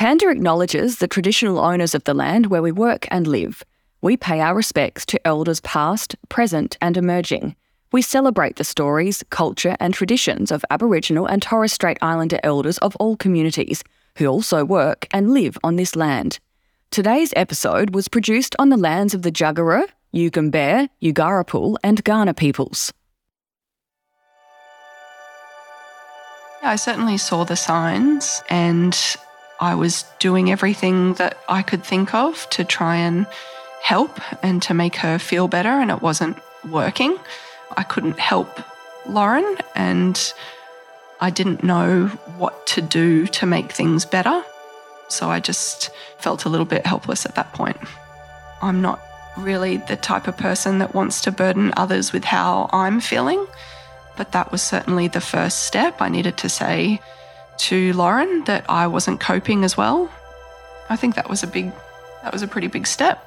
Panda acknowledges the traditional owners of the land where we work and live. We pay our respects to elders past, present, and emerging. We celebrate the stories, culture, and traditions of Aboriginal and Torres Strait Islander elders of all communities who also work and live on this land. Today's episode was produced on the lands of the Jagera, Yugambeh, Yugarapul, and Kaurna peoples. I certainly saw the signs and I was doing everything that I could think of to try and help and to make her feel better, and it wasn't working. I couldn't help Lauren, and I didn't know what to do to make things better. So I just felt a little bit helpless at that point. I'm not really the type of person that wants to burden others with how I'm feeling, but that was certainly the first step. I needed to say to Lauren that I wasn't coping as well. I think that was a big that was a pretty big step.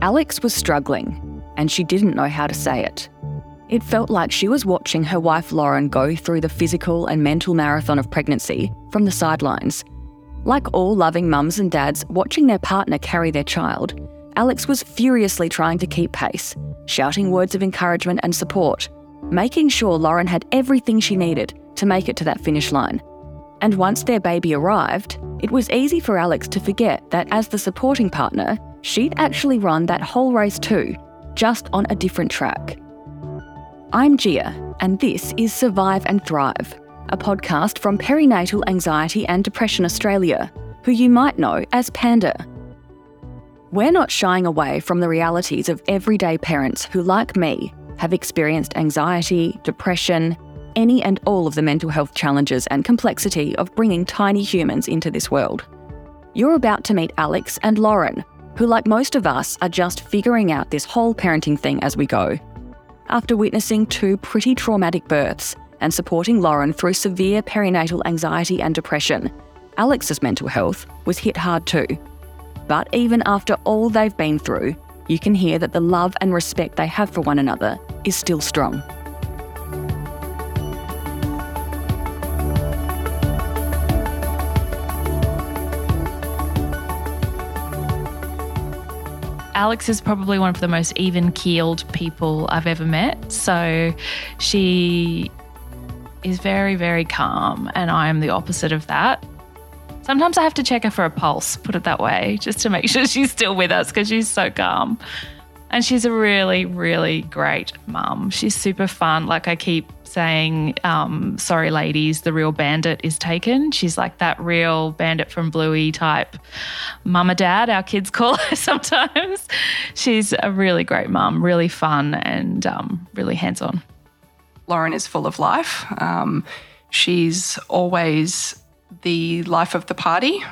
Alex was struggling, and she didn't know how to say it. It felt like she was watching her wife Lauren go through the physical and mental marathon of pregnancy from the sidelines. Like all loving mums and dads watching their partner carry their child, Alex was furiously trying to keep pace, shouting words of encouragement and support, making sure Lauren had everything she needed to make it to that finish line. And once their baby arrived, it was easy for Alex to forget that as the supporting partner, she'd actually run that whole race too, just on a different track. I'm Gia, and this is Survive and Thrive, a podcast from Perinatal Anxiety and Depression Australia, who you might know as Panda. We're not shying away from the realities of everyday parents who, like me, have experienced anxiety, depression, any and all of the mental health challenges and complexity of bringing tiny humans into this world. You're about to meet Alex and Lauren, who, like most of us, are just figuring out this whole parenting thing as we go. After witnessing two pretty traumatic births and supporting Lauren through severe perinatal anxiety and depression, Alex's mental health was hit hard too. But even after all they've been through, you can hear that the love and respect they have for one another is still strong. Alex is probably one of the most even keeled people I've ever met. So she is very, very calm, and I am the opposite of that. Sometimes I have to check her for a pulse, put it that way, just to make sure she's still with us because she's so calm. And she's a really, really great mum. She's super fun. Like I keep saying, um, sorry, ladies, the real bandit is taken. She's like that real bandit from Bluey type mama dad, our kids call her sometimes. She's a really great mum, really fun and um, really hands on. Lauren is full of life. Um, she's always the life of the party.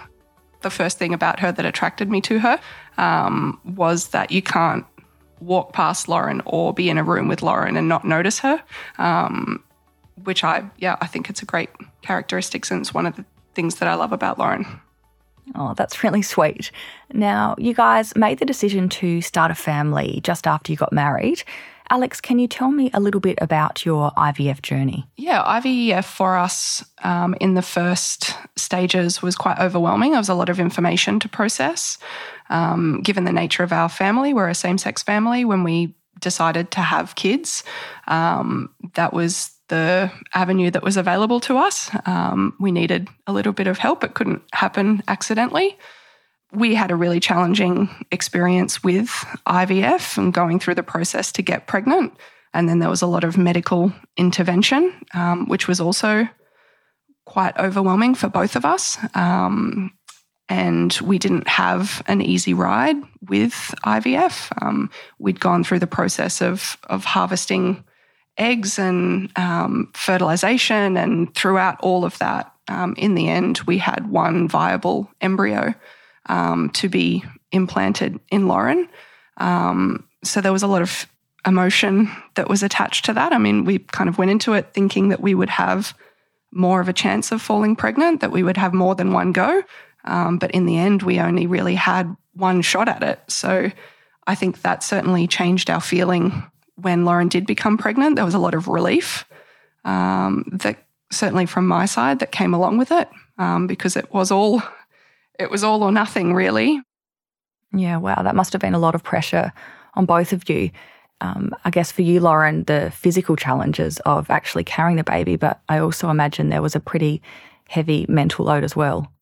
The first thing about her that attracted me to her um, was that you can't walk past Lauren or be in a room with Lauren and not notice her. Um, which I, yeah, I think it's a great characteristic it's one of the things that I love about Lauren. Oh, that's really sweet. Now, you guys made the decision to start a family just after you got married. Alex, can you tell me a little bit about your IVF journey? Yeah, IVF for us um, in the first stages was quite overwhelming. There was a lot of information to process. Um, given the nature of our family, we're a same sex family. When we decided to have kids, um, that was the avenue that was available to us. Um, we needed a little bit of help, it couldn't happen accidentally we had a really challenging experience with IVF and going through the process to get pregnant. And then there was a lot of medical intervention, um, which was also quite overwhelming for both of us. Um, and we didn't have an easy ride with IVF. Um, we'd gone through the process of, of harvesting eggs and um, fertilization, and throughout all of that, um, in the end, we had one viable embryo um, to be implanted in Lauren. Um, so there was a lot of emotion that was attached to that. I mean, we kind of went into it thinking that we would have more of a chance of falling pregnant, that we would have more than one go. Um, but in the end, we only really had one shot at it. So I think that certainly changed our feeling when Lauren did become pregnant. There was a lot of relief um, that certainly from my side, that came along with it um, because it was all it was all or nothing, really. Yeah, wow, that must have been a lot of pressure on both of you. Um, I guess for you, Lauren, the physical challenges of actually carrying the baby, but I also imagine there was a pretty heavy mental load as well.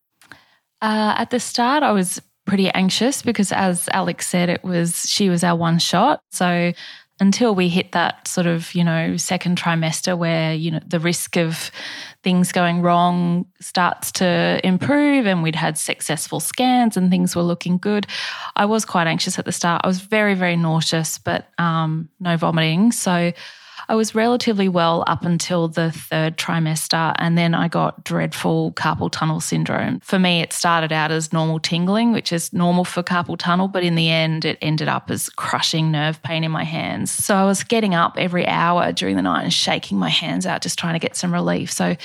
Uh, at the start, I was pretty anxious because, as Alex said, it was she was our one shot. So until we hit that sort of you know second trimester where you know the risk of things going wrong starts to improve and we'd had successful scans and things were looking good i was quite anxious at the start. I was very very nauseous but um, no vomiting. So I was relatively well up until the third trimester, and then I got dreadful carpal tunnel syndrome. For me, it started out as normal tingling, which is normal for carpal tunnel, but in the end, it ended up as crushing nerve pain in my hands. So I was getting up every hour during the night and shaking my hands out, just trying to get some relief. So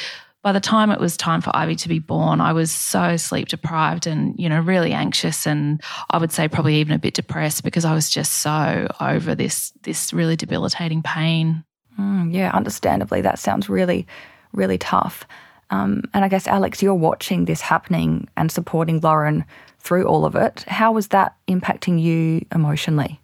by the time it was time for Ivy to be born, I was so sleep deprived and, you know, really anxious and I would say probably even a bit depressed because I was just so over this this really debilitating pain. Mm, yeah, understandably, that sounds really, really tough. Um, and I guess, Alex, you're watching this happening and supporting Lauren through all of it. How was that impacting you emotionally?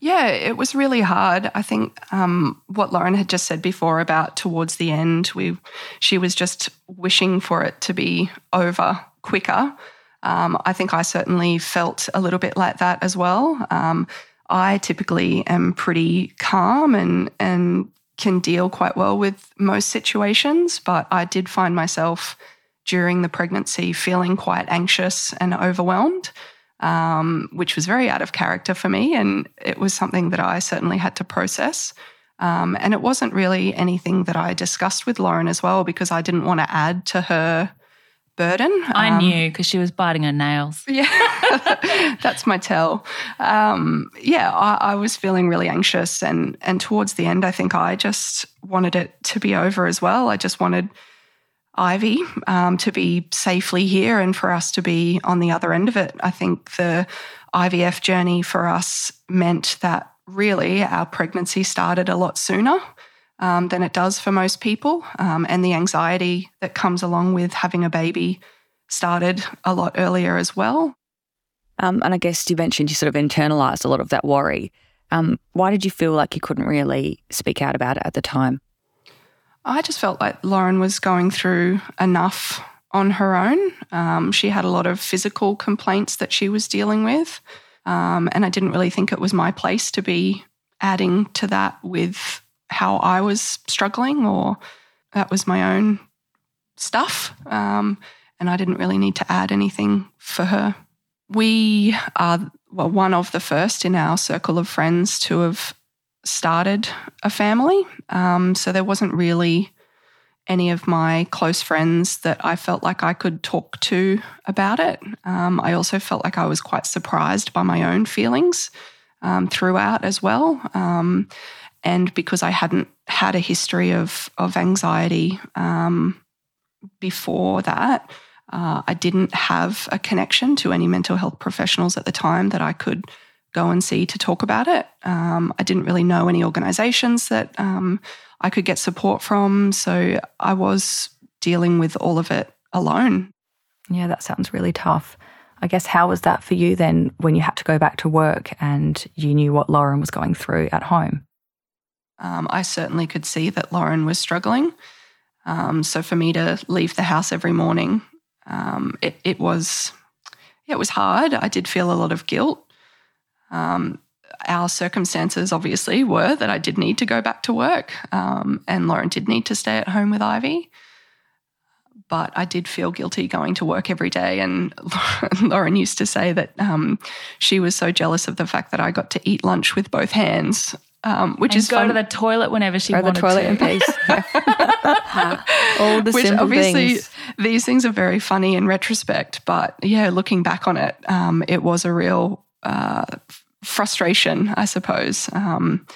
Yeah, it was really hard. I think um, what Lauren had just said before about towards the end, we she was just wishing for it to be over quicker. Um, I think I certainly felt a little bit like that as well. Um, I typically am pretty calm and and can deal quite well with most situations, but I did find myself during the pregnancy feeling quite anxious and overwhelmed, um, which was very out of character for me. And it was something that I certainly had to process. Um, and it wasn't really anything that I discussed with Lauren as well because I didn't want to add to her burden. I um, knew because she was biting her nails. Yeah, that's my tell. Um, yeah, I, I, was feeling really anxious, and and towards the end, I think I just wanted it to be over as well. I just wanted Ivy um, to be safely here and for us to be on the other end of it. I think the IVF journey for us meant that really our pregnancy started a lot sooner um, than it does for most people. Um, and the anxiety that comes along with having a baby started a lot earlier as well. Um, and I guess you mentioned you sort of internalized a lot of that worry. Um, why did you feel like you couldn't really speak out about it at the time? I just felt like Lauren was going through enough on her own. Um, she had a lot of physical complaints that she was dealing with. Um, and I didn't really think it was my place to be adding to that with how I was struggling or that was my own stuff. Um, and I didn't really need to add anything for her. We are well, one of the first in our circle of friends to have started a family. Um, so there wasn't really any of my close friends that I felt like I could talk to about it. Um, I also felt like I was quite surprised by my own feelings um, throughout as well. Um, and because I hadn't had a history of of anxiety um, before that, uh, I didn't have a connection to any mental health professionals at the time that I could go and see to talk about it. Um, I didn't really know any organisations that um, I could get support from, so I was dealing with all of it alone. Yeah, that sounds really tough. I guess how was that for you then when you had to go back to work and you knew what Lauren was going through at home? Um, I certainly could see that Lauren was struggling. Um, so for me to leave the house every morning, um, it, it, was it was hard. I did feel a lot of guilt. Um, our circumstances obviously were that I did need to go back to work, um, and Lauren did need to stay at home with Ivy. But I did feel guilty going to work every day. And Lauren used to say that um, she was so jealous of the fact that I got to eat lunch with both hands um, which and is go fun. to the toilet whenever she wants to. go wanted to the toilet to. in peace. All the which simple obviously things. these things are very funny in retrospect, but yeah, looking back on it, um, it was a real uh, frustration, I suppose. Um,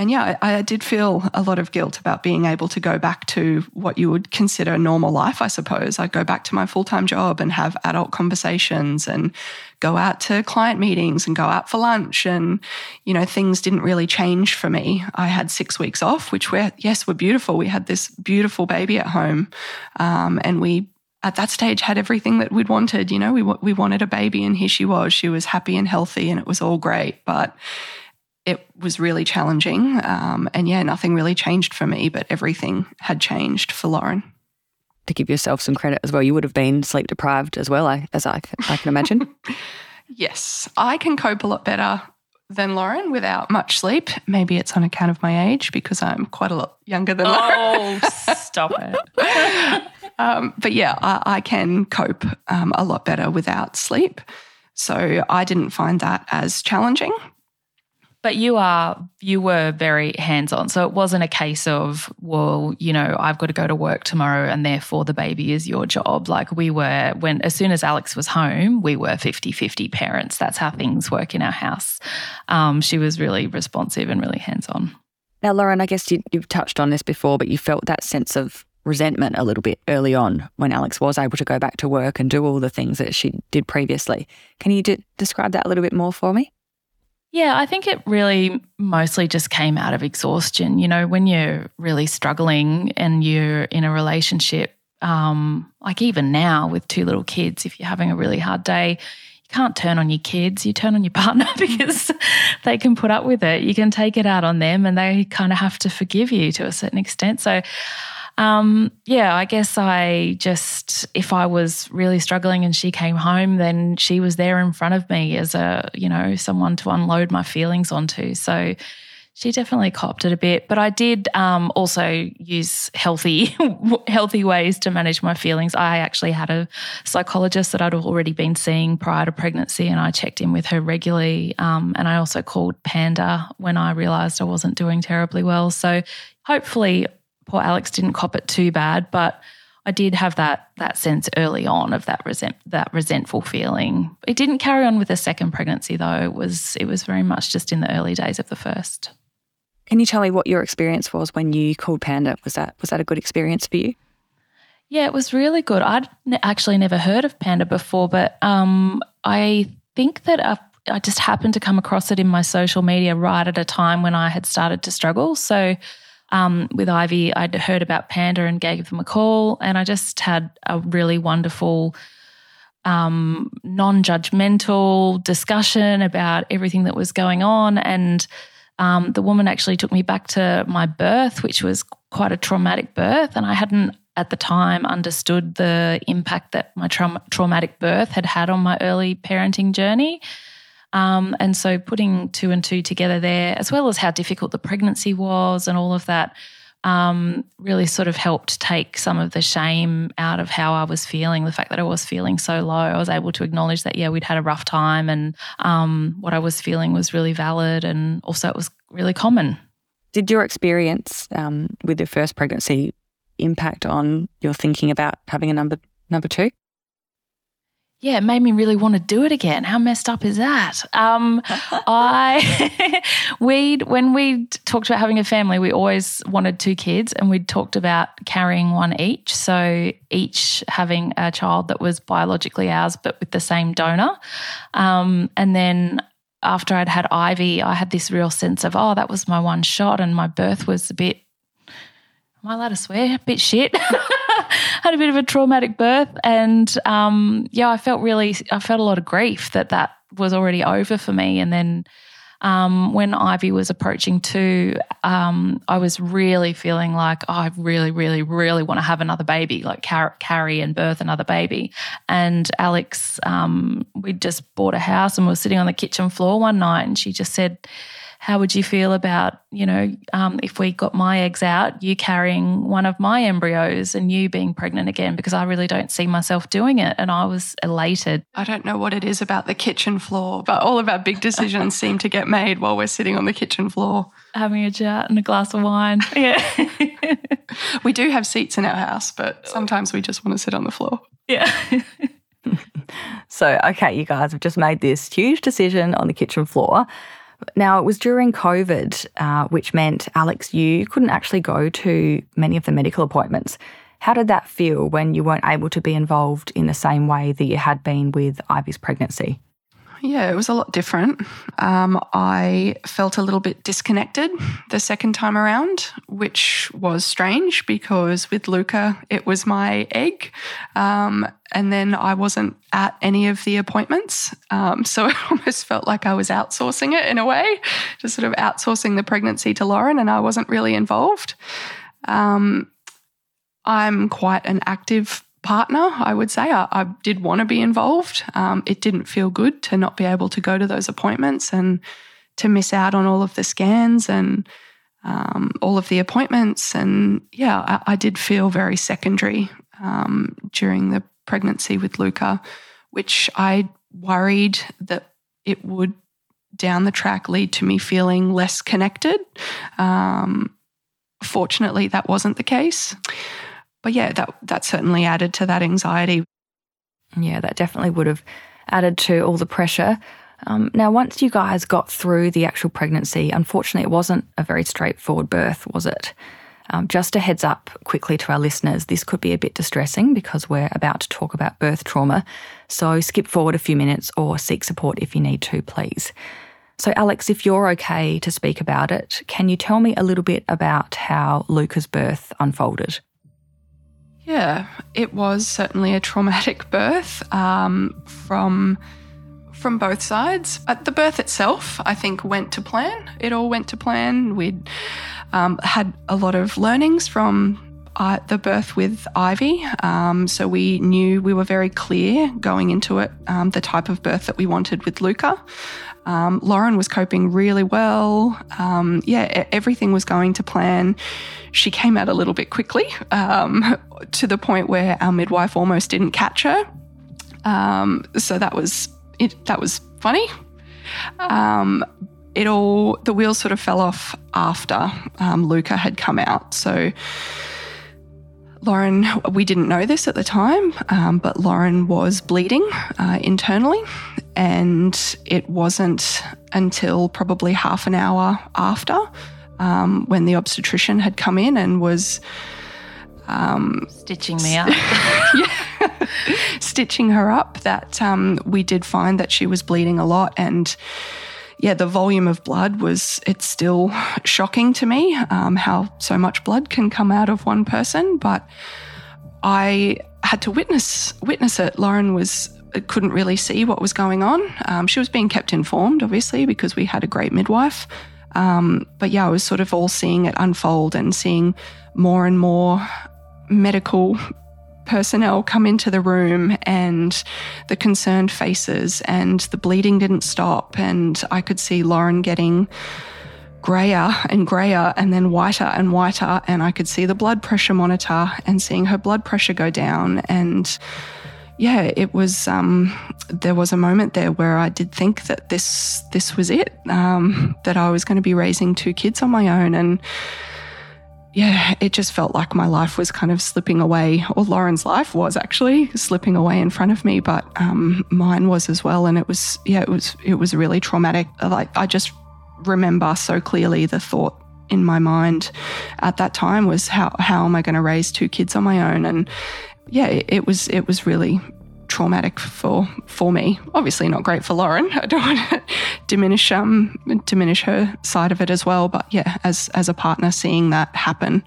and yeah, I, I, did feel a lot of guilt about being able to go back to what you would consider normal life, I suppose. I'd go back to my full time job and have adult conversations and go out to client meetings and go out for lunch. And, you know, things didn't really change for me. I had six weeks off, which were, yes, were beautiful. We had this beautiful baby at home. Um, and we, at that stage, had everything that we'd wanted. You know, we, we wanted a baby, and here she was. She was happy and healthy, and it was all great. But, it was really challenging. Um, and yeah, nothing really changed for me, but everything had changed for Lauren. To give yourself some credit as well, you would have been sleep deprived as well, as I, I can imagine. yes, I can cope a lot better than Lauren without much sleep. Maybe it's on account of my age because I'm quite a lot younger than Lauren. Oh, stop it. um, but yeah, I, I can cope um, a lot better without sleep. So I didn't find that as challenging. But you are you were very hands on. So it wasn't a case of, well, you know, I've got to go to work tomorrow and therefore the baby is your job. Like we were when as soon as Alex was home, we were 50-50 parents. That's how things work in our house. Um, she was really responsive and really hands on. Now, Lauren, I guess you, you've touched on this before, but you felt that sense of resentment a little bit early on when Alex was able to go back to work and do all the things that she did previously. Can you d- describe that a little bit more for me? Yeah, I think it really mostly just came out of exhaustion. You know, when you're really struggling and you're in a relationship, um, like even now with two little kids, if you're having a really hard day, you can't turn on your kids, you turn on your partner because they can put up with it. You can take it out on them and they kind of have to forgive you to a certain extent. So um, yeah, I guess I just, if I was really struggling and she came home, then she was there in front of me as a, you know, someone to unload my feelings onto. So she definitely copped it a bit, but I did um, also use healthy, healthy ways to manage my feelings. I actually had a psychologist that I'd already been seeing prior to pregnancy, and I checked in with her regularly. Um, and I also called Panda when I realised I wasn't doing terribly well. So hopefully, poor Alex didn't cop it too bad, but I did have that that sense early on of that resent that resentful feeling. It didn't carry on with the second pregnancy though. It was it was very much just in the early days of the first. Can you tell me what your experience was when you called Panda? Was that was that a good experience for you? Yeah, it was really good. I'd actually never heard of Panda before, but um, I think that I, I just happened to come across it in my social media right at a time when I had started to struggle. So um, with Ivy, I'd heard about Panda and gave them a call, and I just had a really wonderful, um, non judgmental discussion about everything that was going on. And um, the woman actually took me back to my birth, which was quite a traumatic birth, and I hadn't at the time understood the impact that my tra- traumatic birth had had on my early parenting journey. Um, and so putting two and two together there, as well as how difficult the pregnancy was and all of that, um, really sort of helped take some of the shame out of how I was feeling. The fact that I was feeling so low, I was able to acknowledge that, yeah, we'd had a rough time and um, what I was feeling was really valid and also it was really common. Did your experience um, with your first pregnancy impact on your thinking about having a number number two? Yeah, it made me really want to do it again. How messed up is that? Um, I we'd when we talked about having a family, we always wanted two kids, and we'd talked about carrying one each. So each having a child that was biologically ours, but with the same donor. Um, and then after I'd had Ivy, I had this real sense of, oh, that was my one shot, and my birth was a bit. Am I allowed to swear? A bit shit. had a bit of a traumatic birth, and um, yeah, I felt really, I felt a lot of grief that that was already over for me. And then um, when Ivy was approaching two, um, I was really feeling like oh, I really, really, really want to have another baby, like car- carry and birth another baby. And Alex, um, we just bought a house and we were sitting on the kitchen floor one night, and she just said how would you feel about, you know, um, if we got my eggs out, you carrying one of my embryos and you being pregnant again? Because I really don't see myself doing it. And I was elated. I don't know what it is about the kitchen floor, but all of our big decisions seem to get made while we're sitting on the kitchen floor. Having a chat and a glass of wine. Yeah. we do have seats in our house, but sometimes we just want to sit on the floor. Yeah. so, okay, you guys have just made this huge decision on the kitchen floor. Now, it was during COVID, uh, which meant, Alex, you couldn't actually go to many of the medical appointments. How did that feel when you weren't able to be involved in the same way that you had been with Ivy's pregnancy? Yeah, it was a lot different. Um, I felt a little bit disconnected the second time around, which was strange because with Luca, it was my egg. Um, and then I wasn't at any of the appointments. Um, so it almost felt like I was outsourcing it in a way, just sort of outsourcing the pregnancy to Lauren, and I wasn't really involved. Um, I'm quite an active partner, I would say. I, I did want to be involved. Um, it didn't feel good to not be able to go to those appointments and to miss out on all of the scans and um, all of the appointments. And yeah, I, I did feel very secondary um, during the pregnancy with Luca, which I worried that it would down the track lead to me feeling less connected. Um, fortunately, that wasn't the case but yeah, that that certainly added to that anxiety. Yeah, that definitely would have added to all the pressure. Um, now, once you guys got through the actual pregnancy, unfortunately, it wasn't a very straightforward birth, was it? Um, just a heads up quickly to our listeners this could be a bit distressing because we're about to talk about birth trauma. So skip forward a few minutes or seek support if you need to, please. So, Alex, if you're okay to speak about it, can you tell me a little bit about how Luca's birth unfolded? Yeah, it was certainly a traumatic birth um, from from both sides. At the birth itself, I think went to plan. It all went to plan. We'd um, had a lot of learnings from uh, the birth with Ivy. Um, so we knew we were very clear going into it um, the type of birth that we wanted with Luca. Um, Lauren was coping really well. Um, yeah, everything was going to plan. She came out a little bit quickly um, to the point where our midwife almost didn't catch her. Um, so that was it. That was funny. Um, it all the wheels sort of fell off after um, Luca had come out. So. Lauren, we didn't know this at the time, um, but Lauren was bleeding uh, internally. And it wasn't until probably half an hour after um, when the obstetrician had come in and was um, stitching me up. yeah, stitching her up. That um, we did find that she was bleeding a lot, and yeah, the volume of blood was. It's still shocking to me um, how so much blood can come out of one person, but I had to witness witness it. Lauren was couldn't really see what was going on. Um, she was being kept informed, obviously, because we had a great midwife. Um, but yeah, I was sort of all seeing it unfold and seeing more and more medical personnel come into the room and the concerned faces and the bleeding didn't stop and I could see Lauren getting grayer and grayer and then whiter and whiter and I could see the blood pressure monitor and seeing her blood pressure go down and yeah, it was. Um, there was a moment there where I did think that this this was it. Um, that I was going to be raising two kids on my own, and yeah, it just felt like my life was kind of slipping away, or Lauren's life was actually slipping away in front of me, but um, mine was as well. And it was, yeah, it was, it was really traumatic. Like I just remember so clearly the thought in my mind at that time was how how am I going to raise two kids on my own? And yeah, it was it was really traumatic for for me. Obviously, not great for Lauren. I don't want to diminish um diminish her side of it as well. But yeah, as as a partner, seeing that happen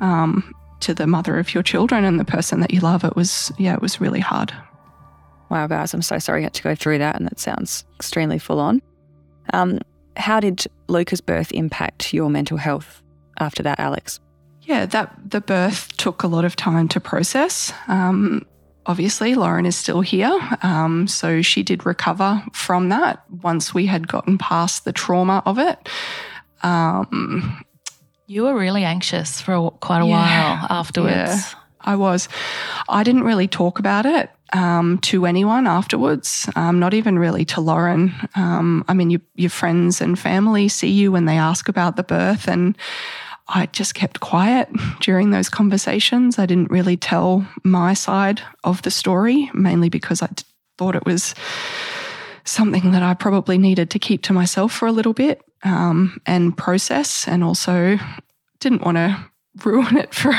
um, to the mother of your children and the person that you love, it was yeah, it was really hard. Wow, guys, I'm so sorry you had to go through that, and that sounds extremely full on. Um, how did Luca's birth impact your mental health after that, Alex? Yeah, that the birth took a lot of time to process. Um, obviously, Lauren is still here, um, so she did recover from that once we had gotten past the trauma of it. Um, you were really anxious for quite a yeah, while afterwards. Yeah, I was. I didn't really talk about it um, to anyone afterwards, um, not even really to Lauren. Um, I mean, you, your friends and family see you when they ask about the birth, and I just kept quiet during those conversations. I didn't really tell my side of the story, mainly because I thought it was something that I probably needed to keep to myself for a little bit um, and process, and also didn't want to ruin it for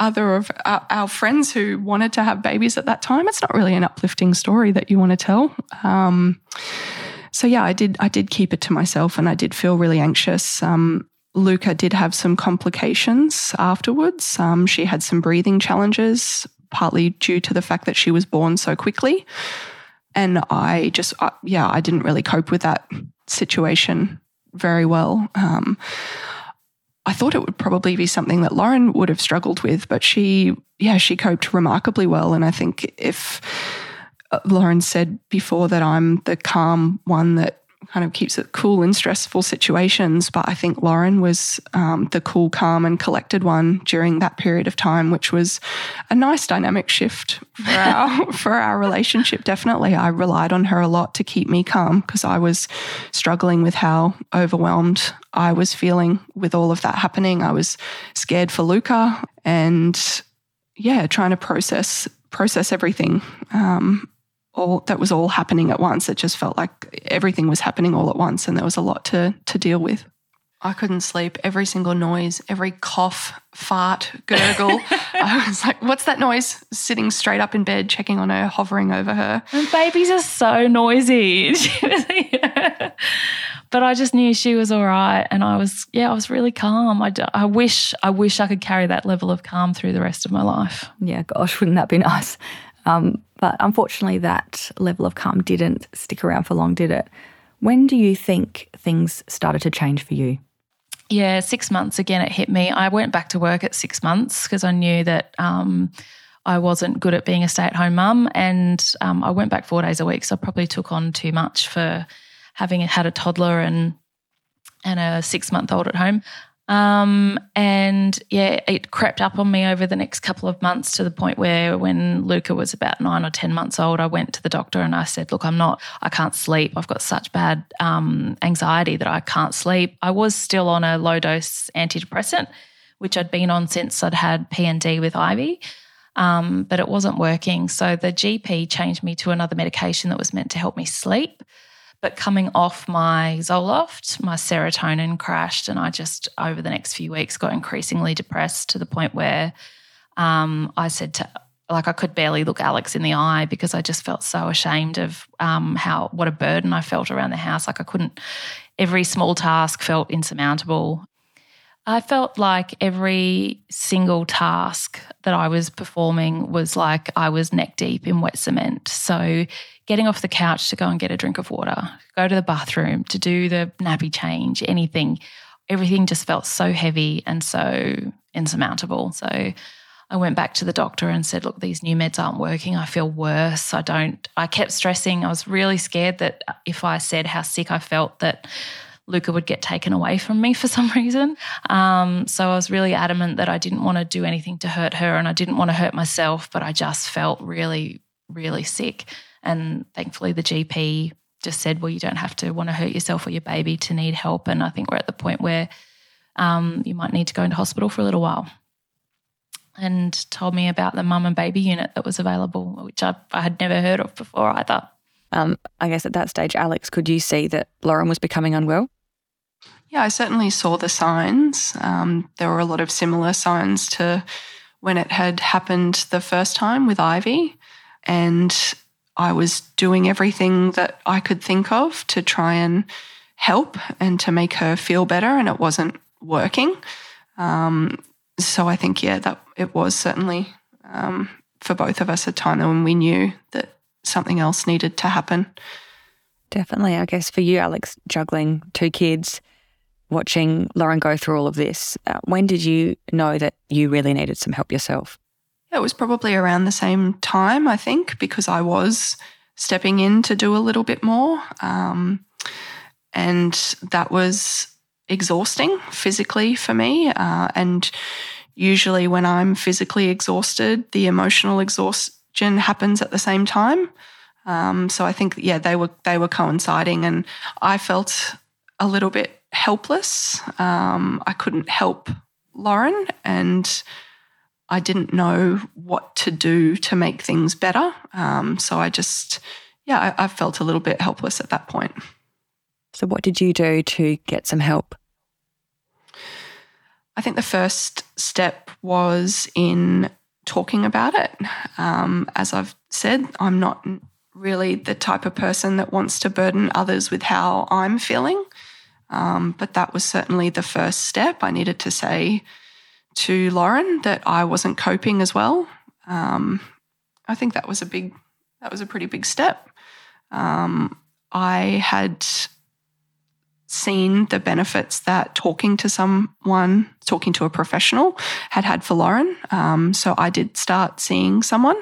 other of our, friends who wanted to have babies at that time. It's not really an uplifting story that you want to tell. Um, so yeah, I did. I did keep it to myself, and I did feel really anxious. Um, Luca did have some complications afterwards. Um, she had some breathing challenges, partly due to the fact that she was born so quickly. And I just, yeah, I didn't really cope with that situation very well. Um, I thought it would probably be something that Lauren would have struggled with, but she, yeah, she coped remarkably well. And I think if uh, Lauren said before that I'm the calm one that kind of keeps it cool in stressful situations. But I think Lauren was um, the cool, calm, and collected one during that period of time, which was a nice dynamic shift for our for our relationship. Definitely, I relied on her a lot to keep me calm because I was struggling with how overwhelmed I was feeling with all of that happening. I was scared for Luca, and yeah, trying to process process everything. Um, all that was all happening at once. It just felt like everything was happening all at once and there was a lot to to deal with. I couldn't sleep. Every single noise, every cough, fart, gurgle. I was like, what's that noise? Sitting straight up in bed, checking on her, hovering over her. And babies are so noisy. but I just knew she was all right. And I was, yeah, I was really calm. I, I wish, I wish I could carry that level of calm through the rest of my life. Yeah, gosh, wouldn't that be nice? Um, but unfortunately, that level of calm didn't stick around for long, did it? When do you think things started to change for you? Yeah, six months again, it hit me. I went back to work at six months because I knew that um, I wasn't good at being a stay at home mum. And um, I went back four days a week. So I probably took on too much for having had a toddler and and a six month old at home. Um, and yeah, it crept up on me over the next couple of months to the point where when Luca was about nine or 10 months old, I went to the doctor and I said, Look, I'm not, I can't sleep. I've got such bad um, anxiety that I can't sleep. I was still on a low dose antidepressant, which I'd been on since I'd had PND with Ivy. Um, but it wasn't working. So the GP changed me to another medication that was meant to help me sleep. But coming off my Zoloft, my serotonin crashed, and I just over the next few weeks got increasingly depressed to the point where um, I said to like I could barely look Alex in the eye because I just felt so ashamed of um, how what a burden I felt around the house. Like I couldn't. Every small task felt insurmountable. I felt like every single task that I was performing was like I was neck deep in wet cement. So getting off the couch to go and get a drink of water, go to the bathroom, to do the nappy change, anything, everything just felt so heavy and so insurmountable. So I went back to the doctor and said, Look, these new meds aren't working. I feel worse. I don't, I kept stressing. I was really scared that if I said how sick I felt, that Luca would get taken away from me for some reason. Um, so I was really adamant that I didn't want to do anything to hurt her and I didn't want to hurt myself, but I just felt really, really sick. And thankfully, the GP just said, well, you don't have to want to hurt yourself or your baby to need help. And I think we're at the point where um, you might need to go into hospital for a little while. And told me about the mum and baby unit that was available, which I, I had never heard of before either. Um, I guess at that stage, Alex, could you see that Lauren was becoming unwell? Yeah, I certainly saw the signs. Um, there were a lot of similar signs to when it had happened the first time with Ivy. And I was doing everything that I could think of to try and help and to make her feel better, and it wasn't working. Um, so I think, yeah, that it was certainly um, for both of us a time when we knew that something else needed to happen. Definitely. I guess for you, Alex, juggling two kids, watching Lauren go through all of this, uh, when did you know that you really needed some help yourself? It was probably around the same time, I think, because I was stepping in to do a little bit more. Um, and that was exhausting physically for me. Uh, and usually, when I'm physically exhausted, the emotional exhaustion happens at the same time. Um, so I think, yeah, they were they were coinciding, and I felt a little bit helpless. Um, I couldn't help Lauren, and I didn't know what to do to make things better. Um, so I just, yeah, I, I felt a little bit helpless at that point. So, what did you do to get some help? I think the first step was in talking about it. Um, as I've said, I'm not really the type of person that wants to burden others with how I'm feeling. Um, but that was certainly the first step. I needed to say to Lauren that I wasn't coping as well. Um, I think that was a big, that was a pretty big step. Um, I had seen the benefits that talking to someone, talking to a professional, had had for Lauren. Um, so I did start seeing someone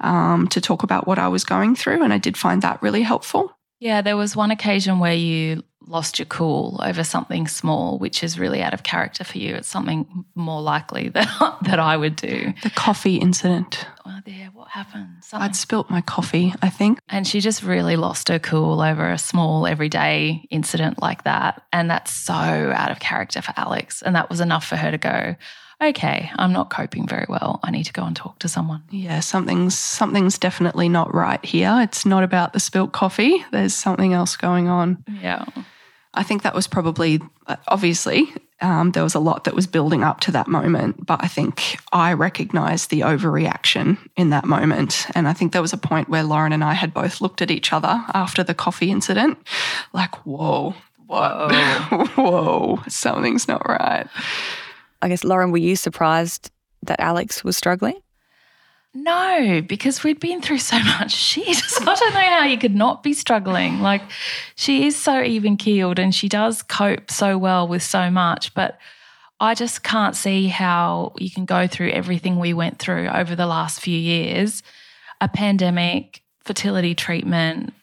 um, to talk about what I was going through, and I did find that really helpful. Yeah, there was one occasion where you lost your cool over something small, which is really out of character for you. It's something more likely that that I would do. The coffee incident. Oh, yeah, what happened? Something. I'd spilt my coffee, I think. And she just really lost her cool over a small everyday incident like that. And that's so out of character for Alex. And that was enough for her to go, okay, I'm not coping very well. I need to go and talk to someone. Yeah, something's something's definitely not right here. It's not about the spilt coffee. There's something else going on. Yeah. I think that was probably uh, obviously um, there was a lot that was building up to that moment, but I think I recognized the overreaction in that moment. And I think there was a point where Lauren and I had both looked at each other after the coffee incident, like, whoa. Whoa, whoa something's not right. I guess, Lauren, were you surprised that Alex was struggling? No, because we'd been through so much shit. I don't know how you could not be struggling. Like, she is so even keeled and she does cope so well with so much. But I just can't see how you can go through everything we went through over the last few years a pandemic, fertility treatment,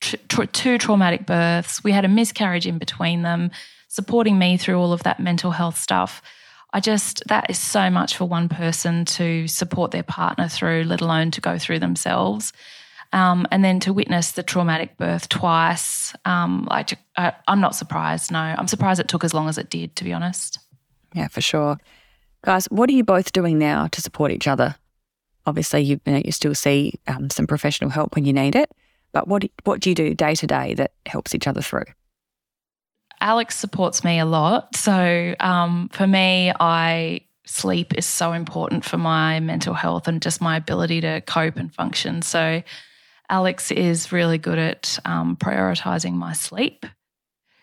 two traumatic births. We had a miscarriage in between them, supporting me through all of that mental health stuff I just, that is so much for one person to support their partner through, let alone to go through themselves. Um, and then to witness the traumatic birth twice, um, I, I, I'm not surprised. No, I'm surprised it took as long as it did, to be honest. Yeah, for sure. Guys, what are you both doing now to support each other? Obviously, you, you, know, you still see um, some professional help when you need it, but what, what do you do day to day that helps each other through? Alex supports me a lot. So um, for me, I sleep is so important for my mental health and just my ability to cope and function. So Alex is really good at um, prioritizing my sleep.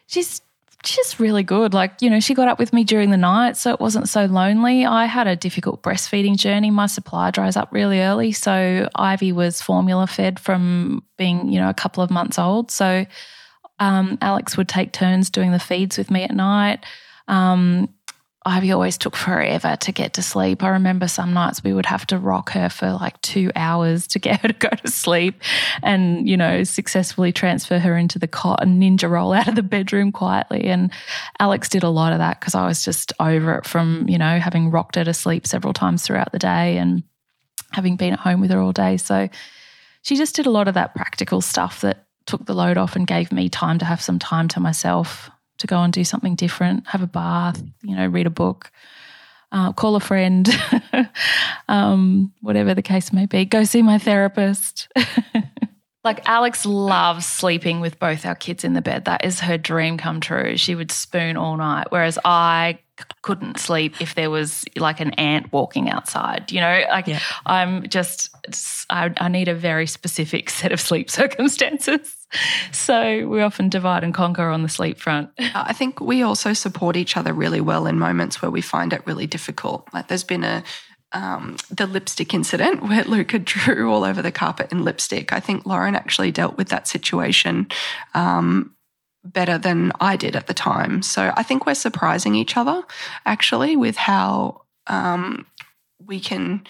She's just really good. Like, you know, she got up with me during the night, so it wasn't so lonely. I had a difficult breastfeeding journey. My supply dries up really early. So Ivy was formula fed from being, you know, a couple of months old. So um, Alex would take turns doing the feeds with me at night. Um, Ivy always took forever to get to sleep. I remember some nights we would have to rock her for like two hours to get her to go to sleep and, you know, successfully transfer her into the cot and ninja roll out of the bedroom quietly. And Alex did a lot of that because I was just over it from, you know, having rocked her to sleep several times throughout the day and having been at home with her all day. So she just did a lot of that practical stuff that took the load off and gave me time to have some time to myself to go and do something different, have a bath, you know, read a book, uh, call a friend, um, whatever the case may be, go see my therapist. like Alex loves sleeping with both our kids in the bed. That is her dream come true. She would spoon all night, whereas I couldn't sleep if there was like an ant walking outside. You know, like yeah. I'm just, I, I, need a very specific set of sleep circumstances. So we often divide and conquer on the sleep front. I think we also support each other really well in moments where we find it really difficult. Like there's been a, um, the lipstick incident where Luca drew all over the carpet in lipstick. I think Lauren actually dealt with that situation um, better than I did at the time. So I think we're surprising each other actually with how um, we can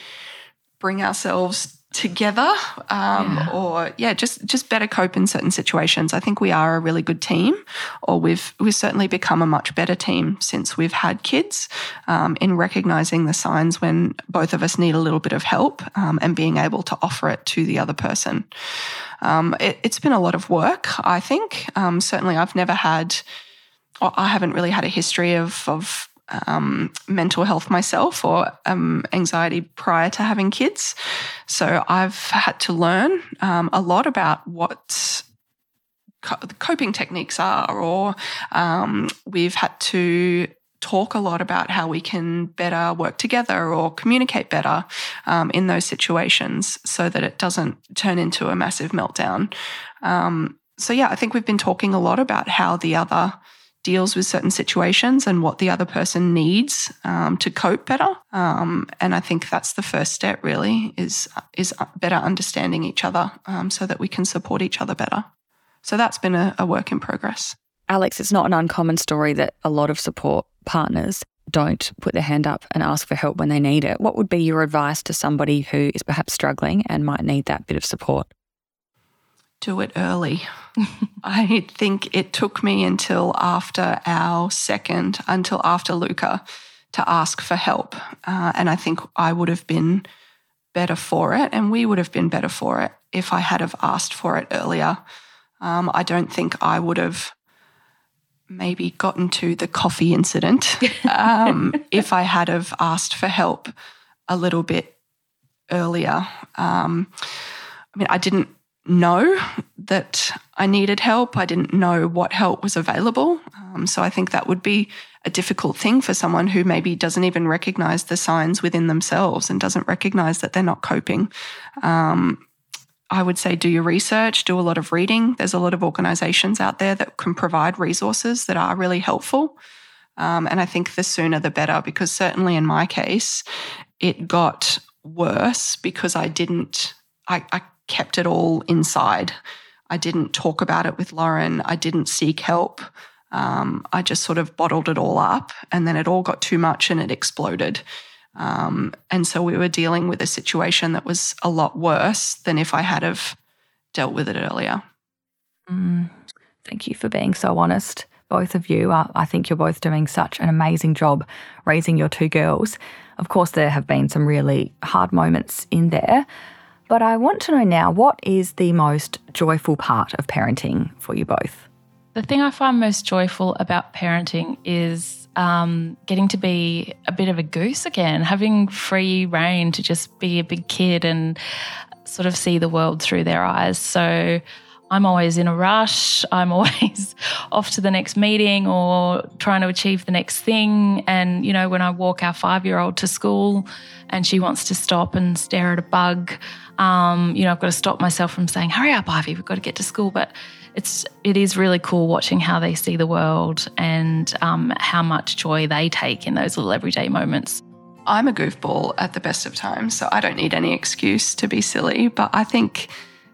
bring ourselves together um, yeah. or yeah just just better cope in certain situations i think we are a really good team or we've we've certainly become a much better team since we've had kids um, in recognizing the signs when both of us need a little bit of help um, and being able to offer it to the other person um, it, has been a lot of work, I think. Um, certainly, I've never had, I haven't really had a history of, of um, mental health myself or um, anxiety prior to having kids. So I've had to learn um, a lot about what coping techniques are, or um, we've had to talk a lot about how we can better work together or communicate better um, in those situations so that it doesn't turn into a massive meltdown. Um, so, yeah, I think we've been talking a lot about how the other deals with certain situations and what the other person needs um, to cope better. Um, and I think that's the first step, really, is is better understanding each other um, so that we can support each other better. So that's been a, a work in progress. Alex, it's not an uncommon story that a lot of support partners don't put their hand up and ask for help when they need it. What would be your advice to somebody who is perhaps struggling and might need that bit of support? Do it early. I think it took me until after our second, until after Luca, to ask for help. Uh, and I think I would have been better for it, and we would have been better for it if I had have asked for it earlier. Um, I don't think I would have maybe gotten to the coffee incident um, if I had have asked for help a little bit earlier. Um, I mean, I didn't know that I needed help. I didn't know what help was available. Um, so I think that would be a difficult thing for someone who maybe doesn't even recognize the signs within themselves and doesn't recognize that they're not coping. Um, I would say do your research, do a lot of reading. There's a lot of organizations out there that can provide resources that are really helpful. Um, and I think the sooner the better, because certainly in my case, it got worse because I didn't, I, I kept it all inside. I didn't talk about it with Lauren. I didn't seek help. Um, I just sort of bottled it all up and then it all got too much and it exploded. Um, and so we were dealing with a situation that was a lot worse than if I had have dealt with it earlier. Mm, thank you for being so honest, both of you. I, I think you're both doing such an amazing job raising your two girls. Of course, there have been some really hard moments in there. But I want to know now what is the most joyful part of parenting for you both? The thing I find most joyful about parenting is um, getting to be a bit of a goose again, having free reign to just be a big kid and sort of see the world through their eyes. So I'm always in a rush. I'm always off to the next meeting or trying to achieve the next thing. And, you know, when I walk our five year old to school and she wants to stop and stare at a bug, um, you know, I've got to stop myself from saying, hurry up, Ivy, we've got to get to school. But it's it is really cool watching how they see the world and um, how much joy they take in those little everyday moments. I'm a goofball at the best of times, so I don't need any excuse to be silly. But I think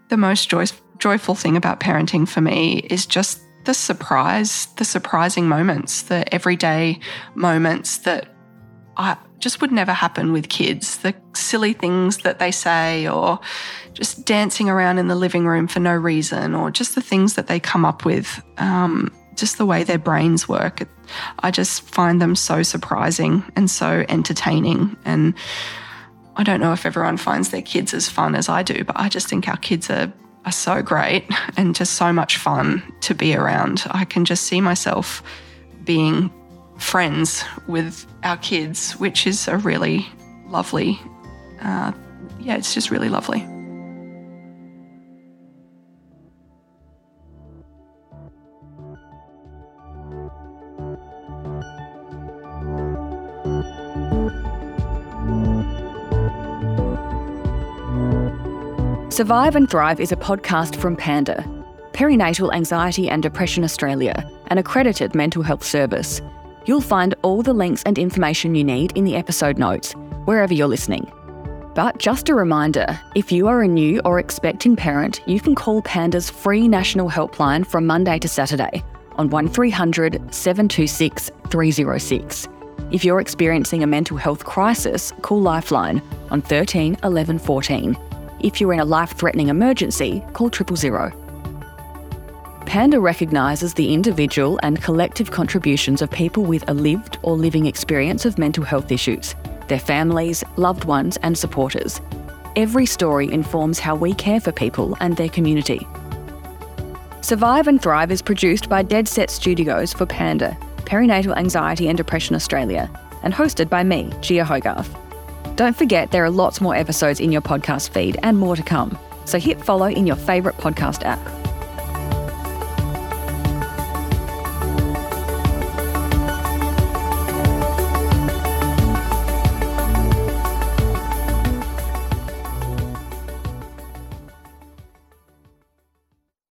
the most joy- joyful thing about parenting for me is just the surprise, the surprising moments, the everyday moments that I just would never happen with kids. The silly things that they say, or just dancing around in the living room for no reason, or just the things that they come up with, um, just the way their brains work. I just find them so surprising and so entertaining. And I don't know if everyone finds their kids as fun as I do, but I just think our kids are are so great and just so much fun to be around. I can just see myself being friends with our kids, which is a really lovely, uh, yeah, it's just really lovely. Survive and Thrive is a podcast from Panda, Perinatal Anxiety and Depression Australia, an accredited mental health service. You'll find all the links and information you need in the episode notes, wherever you're listening. But just a reminder if you are a new or expecting parent, you can call Panda's free national helpline from Monday to Saturday on 1300 726 306. If you're experiencing a mental health crisis, call Lifeline on 13 11 14. If you're in a life threatening emergency, call triple zero. Panda recognises the individual and collective contributions of people with a lived or living experience of mental health issues, their families, loved ones, and supporters. Every story informs how we care for people and their community. Survive and Thrive is produced by Deadset Studios for Panda, Perinatal Anxiety and Depression Australia, and hosted by me, Gia Hogarth. Don't forget there are lots more episodes in your podcast feed and more to come, so hit follow in your favourite podcast app.